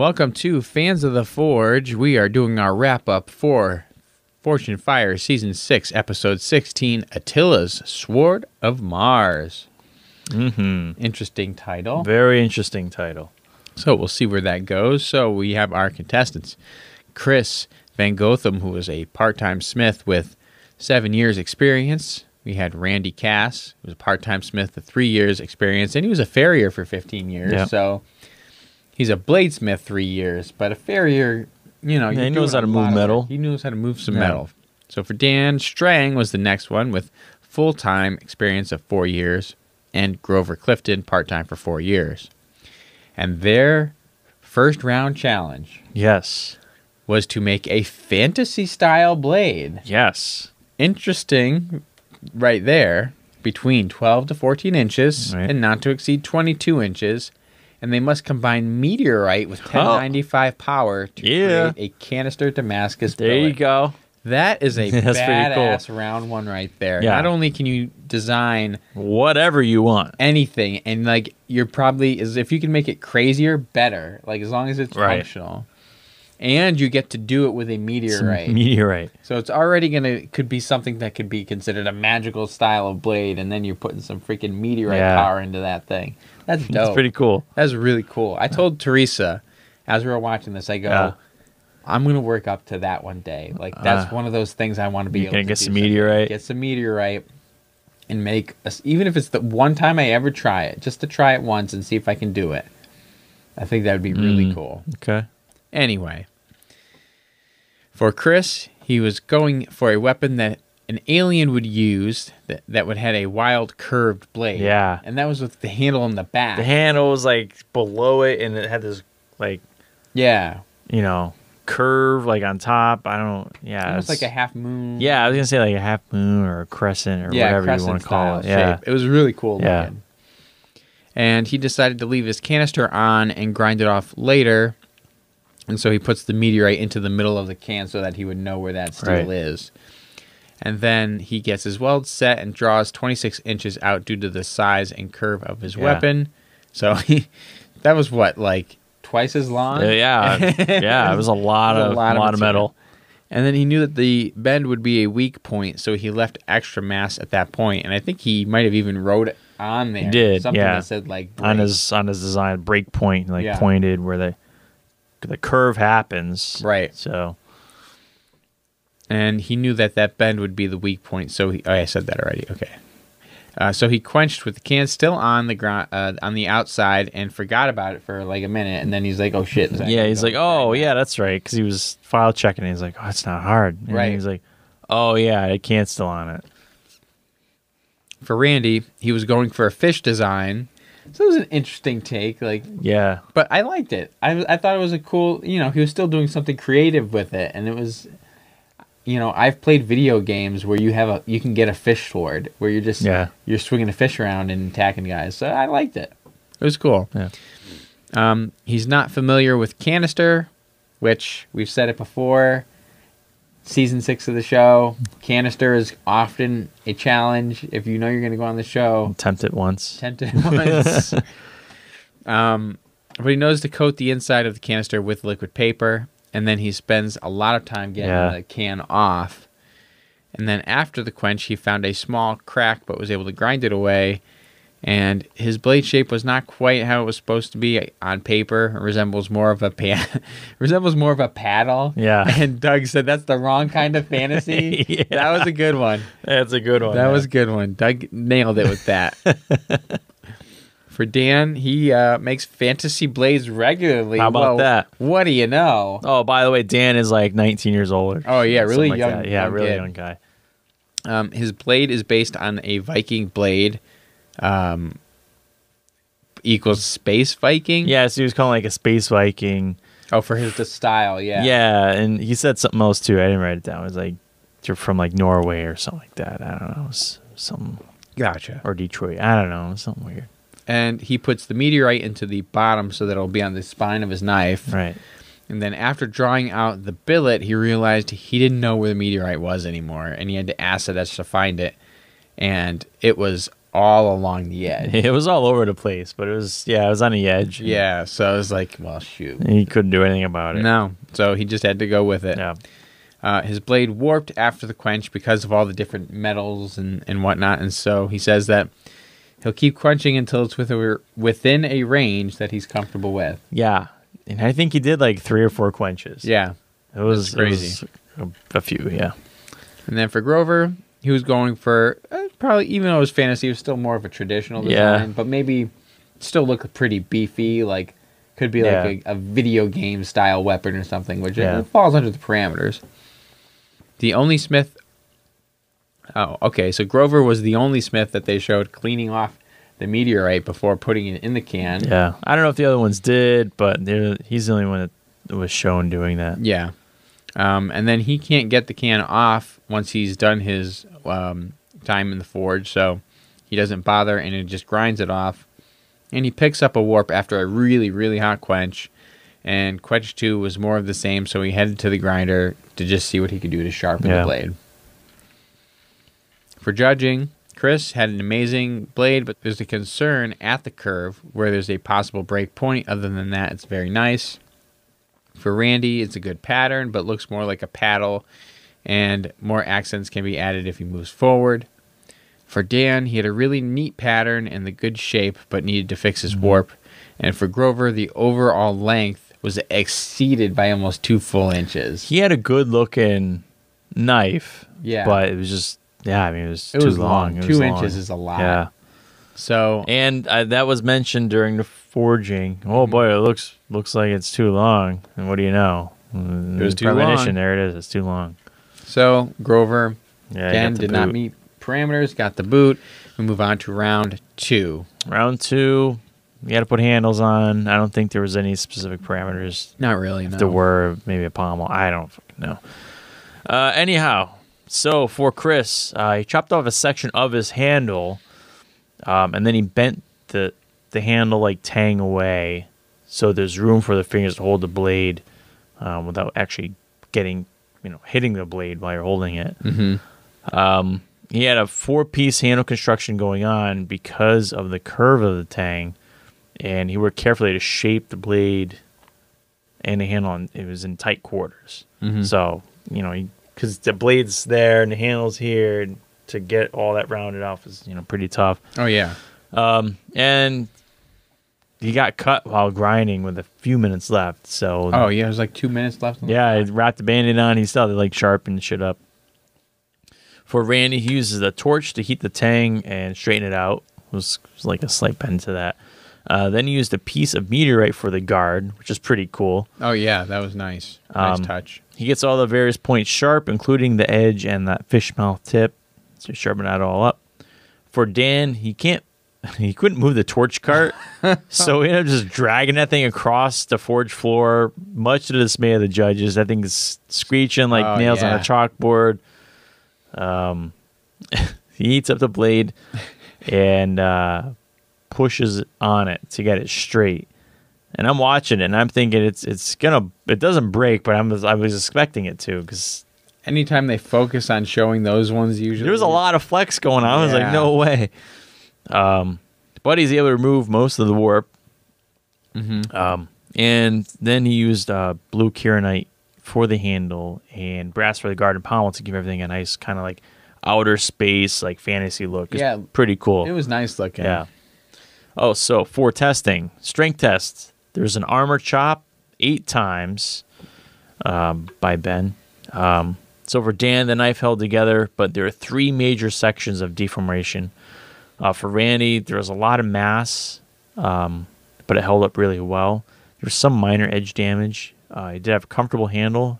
Welcome to Fans of the Forge. We are doing our wrap up for Forged in Fire Season 6, Episode 16 Attila's Sword of Mars. Mm-hmm. Interesting title. Very interesting title. So we'll see where that goes. So we have our contestants Chris Van Gotham, who was a part time smith with seven years' experience. We had Randy Cass, who was a part time smith with three years' experience, and he was a farrier for 15 years. Yeah. So he's a bladesmith three years, but a farrier, you know, Yeah, he knows how to move metal. He knows how to move some Yeah. metal. So for Dan Strang was the next one with full time experience of four years, and Grover Clifton part time for four years. And their first round challenge Yes. was to make a fantasy style blade. Yes. Interesting, right there, between 12 to 14 inches Right. and not to exceed 22 inches. And they must combine meteorite with 1095 powder to Yeah. create a canister Damascus There you go. That is a That's pretty cool. badass round one right there. Yeah. Not only can you design Whatever you want. anything and like you're probably is if you can make it crazier better like as long as it's Right. functional and you get to do it with a meteorite Meteorite. so it's already gonna could be something that could be considered a magical style of blade and then you're putting some freaking meteorite Yeah. power into that thing that's dope It's pretty cool. that's really cool i told teresa as we were watching this i go Yeah. I'm gonna work up to that one day. Like that's Uh, one of those things I want to be you're able gonna get some meteorite? Get some meteorite, and make a, even if it's the one time I ever try it, just to try it once and see if I can do it. I think that would be really Mm. cool. Okay. Anyway, for Chris, he was going for a weapon that an alien would use that, that would had a wild curved blade. Yeah. and that was with the handle in the back. The handle was like below it and it had this like, yeah, you know, curve like on top. I don't yeah. almost like a half moon. Yeah, I was gonna say like a half moon or a crescent or yeah, whatever you want to call it. style Yeah. shape. It was really cool Yeah. looking. And he decided to leave his canister on and grind it off later. And so he puts the meteorite into the middle of the can so that he would know where that steel Right. is. And then he gets his weld set and draws 26 inches out due to the size and curve of his Yeah. weapon. So he, that was what, like twice as long? Uh, yeah. yeah. It was a lot was of a lot, of metal. And then he knew that the bend would be a weak point, so he left extra mass at that point. And I think he might have even wrote on there. He did, something yeah. that said like on his on his design break point like Yeah. pointed where the the curve happens Right. so and he knew that that bend would be the weak point. So he, oh, I said that already. Okay. Uh, so he quenched with the can still on the ground, uh, on the outside, and forgot about it for like a minute. And then he's like, "Oh shit!" Yeah he's like oh yeah that's right because he was file checking and he's like oh it's not hard and Right. he's like oh yeah i can't still on it For Randy, he was going for a fish design. So it was an interesting take. Like yeah but I liked it. I I thought it was a cool. You know, he was still doing something creative with it, and it was. You know, I've played video games where you have a you can get a fish sword where you're just Yeah. you're swinging a fish around and attacking guys. So I liked it. It was cool. yeah Um, he's not familiar with canister, which we've said it before. Season six of the show, canister is often a challenge. If you know you're going to go on the show, attempt it once tempted once. um, but he knows to coat the inside of the canister with liquid paper, and then he spends a lot of time getting Yeah. the can off. And then after the quench, he found a small crack, but was able to grind it away. And his blade shape was not quite how it was supposed to be on paper. It resembles more of a pa- resembles more of a paddle. Yeah. And Doug said that's the wrong kind of fantasy. Yeah. That was a good one. that's a good one That yeah. was a good one. Doug nailed it with that. For Dan, he uh, makes fantasy blades regularly. How about Well, that? What do you know? oh by the way dan is like 19 years older Oh yeah, really Something like young. yeah young really kid. young guy Um, his blade is based on a Viking blade, um, equals space Viking. yeah so he was calling like a space viking Oh, for his the style. Yeah. Yeah, and he said something else too. I didn't write it down. It was like you're from like Norway or something like that. I don't know, some Gotcha. or Detroit. I don't know, something weird. And he puts the meteorite into the bottom so that it'll be on the spine of his knife. Right. And then after drawing out the billet, he realized he didn't know where the meteorite was anymore, and he had to ask it us to find it. And it was all along the edge. It was all over the place, but it was yeah, it was on the edge. yeah, so I was like, well, shoot. He couldn't do anything about it. No, so he just had to go with it. Yeah. Uh, his blade warped after the quench because of all the different metals and, and whatnot, and so he says that he'll keep quenching until it's with a, within a range that he's comfortable with. Yeah. And I think he did like three or four quenches. Yeah, It was That's crazy. it was a, a few, yeah. and then for Grover, he was going for uh, probably even though it was fantasy, it was still more of a traditional Yeah. design, but maybe still look pretty beefy, like could be Yeah. like a, a video game style weapon or something, which Yeah. it falls under the parameters. The only smith. Oh, okay. So Grover was the only smith that they showed cleaning off the meteorite before putting it in the can. Yeah. I don't know if the other ones did, but he's the only one that was shown doing that. Yeah. Um, and then he can't get the can off once he's done his um, time in the forge, so he doesn't bother and it just grinds it off. And he picks up a warp after a really, really hot quench. And quench 2 was more of the same, so he headed to the grinder to just see what he could do to sharpen Yeah. the blade. For judging, Chris had an amazing blade, but there's a concern at the curve where there's a possible break point. Other than that, it's very nice. For Randy, it's a good pattern, but looks more like a paddle, and more accents can be added if he moves forward. For Dan, he had a really neat pattern and the good shape, but needed to fix his warp. And for Grover, the overall length was exceeded by almost two full inches. He had a good looking knife. Yeah. But it was just, yeah, I mean, it was It too was long. long. It Two was inches long. is a lot. Yeah. So And uh, that was mentioned during the forging. Oh Mm-hmm. boy, it looks looks like it's too long. And what do you know? It was too long. There it is. It's too long. So Grover Yeah. again did not meet parameters, got the boot. We move on to round two. Round two, you got to put handles on. I don't think there was any specific parameters. Not really. No. There were, maybe a pommel. I don't fucking know. Uh, anyhow, so for Chris, uh, he chopped off a section of his handle, um, and then he bent the the handle like tang away, so there's room for the fingers to hold the blade um, without actually getting, you know, hitting the blade while you're holding it. Um, he had a four piece handle construction going on because of the curve of the tang, and he worked carefully to shape the blade and the handle. On, it was in tight quarters, so you know, because the blade's there and the handle's here, and to get all that rounded off is you know pretty tough. Oh yeah. Um, and he got cut while grinding with a few minutes left. So Oh yeah. There's like two minutes left. yeah, he wrapped the band-aid on. He still had to like sharpen shit up. For Randy, he uses a torch to heat the tang and straighten it out. It was, was like a slight bend to that. Uh, then he used a piece of meteorite for the guard, which is pretty cool. Oh yeah, that was nice. Nice Um, touch. He gets all the various points sharp, including the edge and that fish mouth tip. So sharpen that all up. For Dan, he can't he couldn't move the torch cart, so he ended up just dragging that thing across the forge floor, much to the dismay of the judges. That thing is screeching like Oh, nails on a chalkboard. Um, he eats up the blade and uh, pushes on it to get it straight. And I'm watching it, and I'm thinking it's it's gonna it doesn't break, but I'm I was expecting it to because Anytime they focus on showing those ones, usually there was a lot of flex going on. I was like, no way. Um, but he's able to remove most of the warp. Mm-hmm. Um, and then he used uh, blue Kirinite for the handle and brass for the garden pommel to give everything a nice kind of like outer space, like fantasy look. It's Yeah. pretty cool. It was nice looking. Yeah. Oh, so for testing, strength test, there's an armor chop eight times um, by Ben. Um, so for Dan, the knife held together, but there are three major sections of deformation. Uh, for Randy, there was a lot of mass, um, but it held up really well. There was some minor edge damage. Uh, it did have a comfortable handle,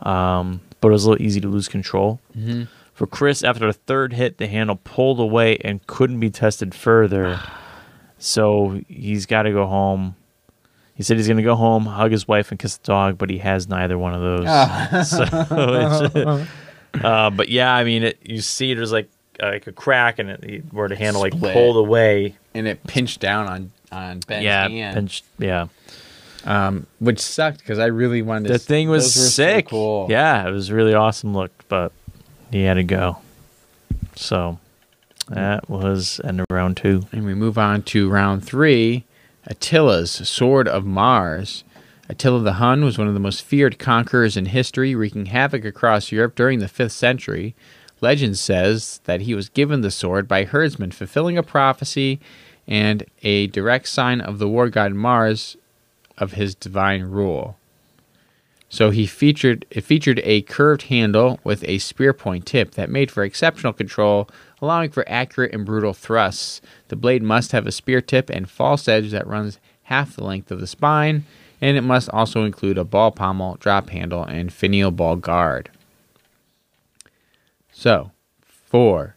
um, but it was a little easy to lose control. Mm-hmm. For Chris, after the third hit, the handle pulled away and couldn't be tested further. So he's got to go home. He said he's going to go home, hug his wife, and kiss the dog, but he has neither one of those. Ah. So uh, but yeah, I mean, it, you see there's like like a crack and it, where the handle like Split. pulled away. and it pinched down on on Ben's yeah, hand, pinched- yeah. um, which sucked because I really wanted. to The s- thing was those were so sick. cool. Yeah, it was really awesome look, but he had to go. So That was end of round two. And we move on to round three Attila's Sword of Mars. Attila the Hun was one of the most feared conquerors in history, wreaking havoc across Europe during the 5th century. Legend says that he was given the sword by herdsmen, fulfilling a prophecy and a direct sign of the war god Mars of his divine rule. So he featured it featured a curved handle with a spear point tip that made for exceptional control, allowing for accurate and brutal thrusts. The blade must have a spear tip and false edge that runs half the length of the spine, and it must also include a ball pommel, drop handle, and finial ball guard. So, for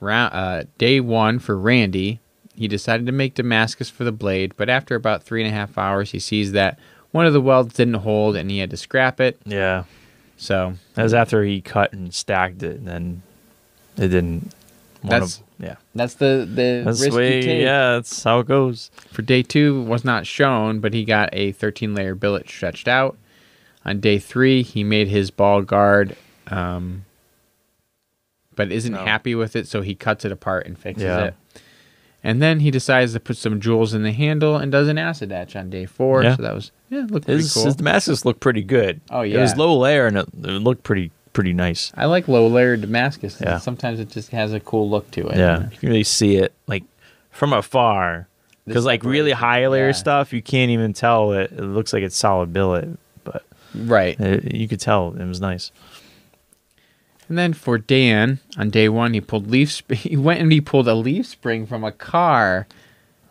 round, uh, day one for Randy, he decided to make Damascus for the blade, but after about three and a half hours, he sees that one of the welds didn't hold and he had to scrap it. Yeah. So, That was after he cut and stacked it, and then it didn't. That's- of- yeah. that's the, the That's risk way. you take. Yeah, that's how it goes. For day two was not shown, but he got a 13 layer billet stretched out. On day three, he made his ball guard, um, but isn't No. happy with it, so he cuts it apart and fixes Yeah. it. And then he decides to put some jewels in the handle and does an acid etch on day four. Yeah. So that was yeah, looked His, pretty cool. his Damascus looked pretty good. Oh, yeah, It was low layer and it, it looked pretty pretty nice. I like low layer Damascus. Yeah. Sometimes it just has a cool look to it. Yeah, you can really see it like from afar. Because like really high layer yeah. stuff, you can't even tell it. It looks like it's solid billet, but Right. it, you could tell it was nice. And then for Dan, on day one, he pulled leaf. Sp- he went and he pulled a leaf spring from a car.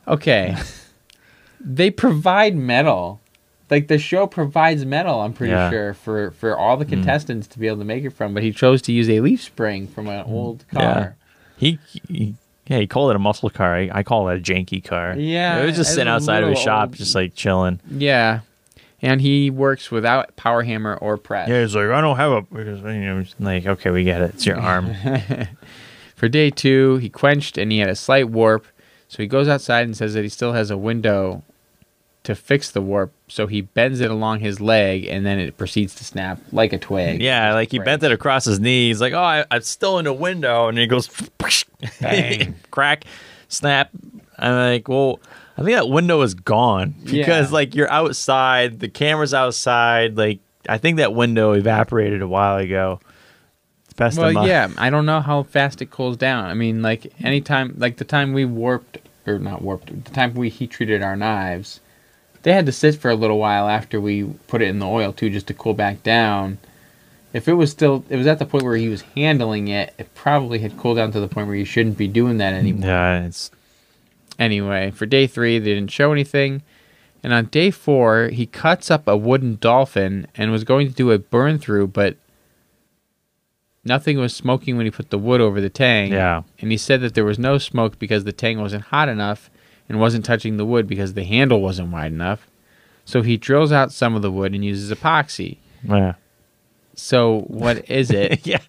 Okay, they provide metal. Like the show provides metal. I'm pretty Yeah. sure for for all the hmm. contestants to be able to make it from. But he chose to use a leaf spring from an hmm. old car. He, he yeah, he called it a muscle car. I, I call it a janky car. Yeah, it was just sitting outside of his shop, old- just like chilling. Yeah, and he works without power hammer or press. Yeah, he's like, I don't have a. Because, you know, it's like, okay, we get it. It's your arm. For day two, he quenched and he had a slight warp. So he goes outside and says that he still has a window to fix the warp. So he bends it along his leg and then it proceeds to snap like a twig. yeah, like he bent it across his knee. He's like, oh, I, I'm still in a window, and he goes, Bang. crack, snap. I'm like, well, I think that window is gone because Yeah. like you're outside, the camera's outside. Like I think that window evaporated a while ago. It's best Well, yeah, I don't know how fast it cools down. I mean, like anytime, like the time we warped or not warped, the time we heat treated our knives, they had to sit for a little while after we put it in the oil too, just to cool back down. If it was still, it was at the point where he was handling it, it probably had cooled down to the point where you shouldn't be doing that anymore. yeah, it's Anyway, for day three, they didn't show anything. And on day four, he cuts up a wooden dolphin and was going to do a burn through, but nothing was smoking when he put the wood over the tang. yeah. And he said that there was no smoke because the tang wasn't hot enough and wasn't touching the wood because the handle wasn't wide enough. So he drills out some of the wood and uses epoxy. Yeah. So what is it? yeah.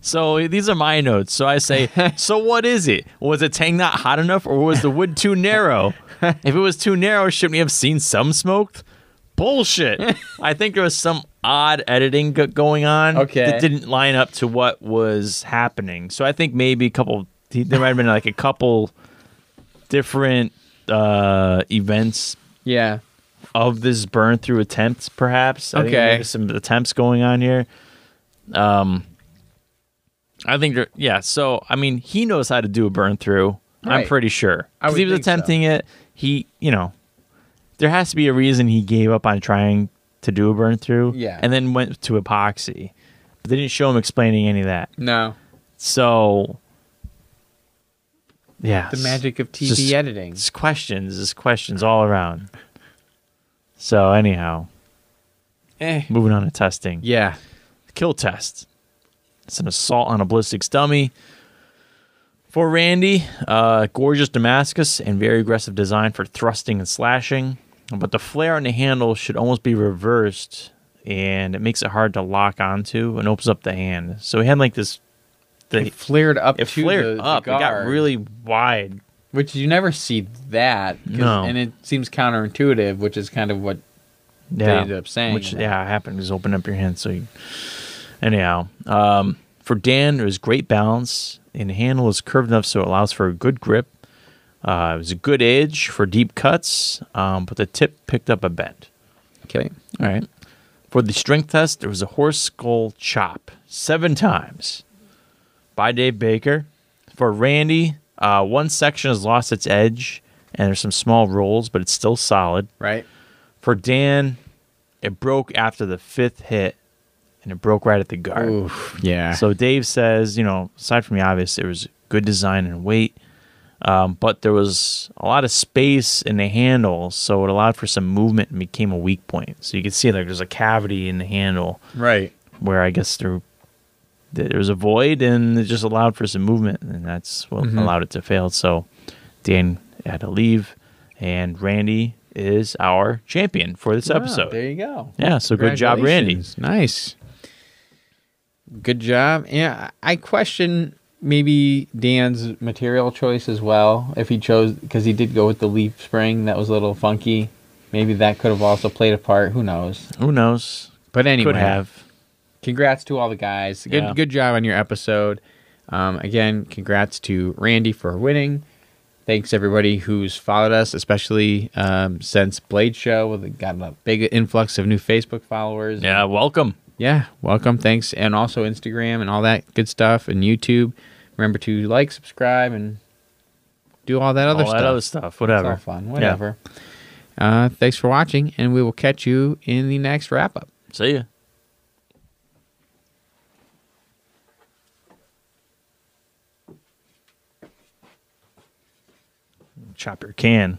so these are my notes. So I say, so what is it? Was the tang not hot enough or was the wood too narrow? if it was too narrow, shouldn't we have seen some smoke? Bullshit. I think there was some odd editing go- going on Okay. that didn't line up to what was happening. So I think maybe a couple, there might have been like a couple different uh, events yeah. Of this burn through attempts, perhaps. I think Okay. maybe some attempts going on here. Um, I think, there, yeah. So, I mean, he knows how to do a burn through. I'm pretty sure I 'Cause would he was think so. attempting it. He, you know, there has to be a reason he gave up on trying to do a burn through. Yeah. and then went to epoxy. But they didn't show him explaining any of that. No. So, yeah, The magic of TV just- editing. it's questions, it's questions all around. So anyhow, Eh. moving on to testing. Yeah. Kill test. It's an assault on a ballistics dummy. For Randy, uh, gorgeous Damascus and very aggressive design for thrusting and slashing. But the flare on the handle should almost be reversed, and it makes it hard to lock onto and opens up the hand. So he had like this. The, It flared up it flared the, the up. It got really wide. Which you never see that. No. And it seems counterintuitive, which is kind of what yeah. they ended up saying. Which yeah, happened. Just open up your hand. So you, anyhow, um, for Dan, there was great balance and the handle is curved enough so it allows for a good grip. Uh, it was a good edge for deep cuts, um, but the tip picked up a bend. Okay. All right. For the strength test, there was a horse skull chop seven times by Dave Baker. For Randy, uh, one section has lost its edge and there's some small rolls, but it's still solid. Right. For Dan, it broke after the fifth hit and it broke right at the guard. Oof. Yeah. So Dave says, you know, aside from the obvious, there was good design and weight, um, but there was a lot of space in the handle, so it allowed for some movement and became a weak point. So you can see like there's a cavity in the handle right. where I guess there there was a void and it just allowed for some movement, and that's what Mhm. allowed it to fail. So Dan had to leave, and Randy is our champion for this Wow, episode. There you go. Yeah, so good job, Randy. Nice. Good job. Yeah, I question maybe Dan's material choice as well. If he chose, because he did go with the leaf spring, that was a little funky. Maybe that could have also played a part. Who knows? Who knows? But anyway, Could have. Congrats to all the guys. Good, Yeah. good job on your episode. Um, again, congrats to Randy for winning. Thanks everybody who's followed us, especially um, since Blade Show. We got a big influx of new Facebook followers. Yeah, welcome. yeah, welcome, thanks, and also Instagram and all that good stuff, and YouTube. Remember to like, subscribe, and do all that other stuff. All stuff. that other stuff. It's Whatever. all fun, whatever. Uh, thanks for watching, and we will catch you in the next wrap up. See ya. Chop your can.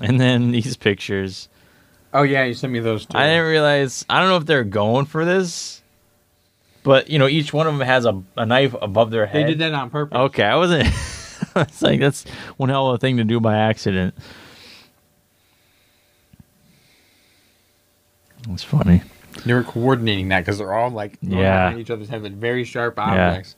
And then these pictures. Oh yeah, you sent me those two. I didn't realize. I don't know if they're going for this, but you know, each one of them has a, a knife above their head. They did that on purpose. Okay, I wasn't. it's like that's one hell of a thing to do by accident. It's funny. They were coordinating that because they're all like Yeah. each other's head with very sharp Yeah. objects.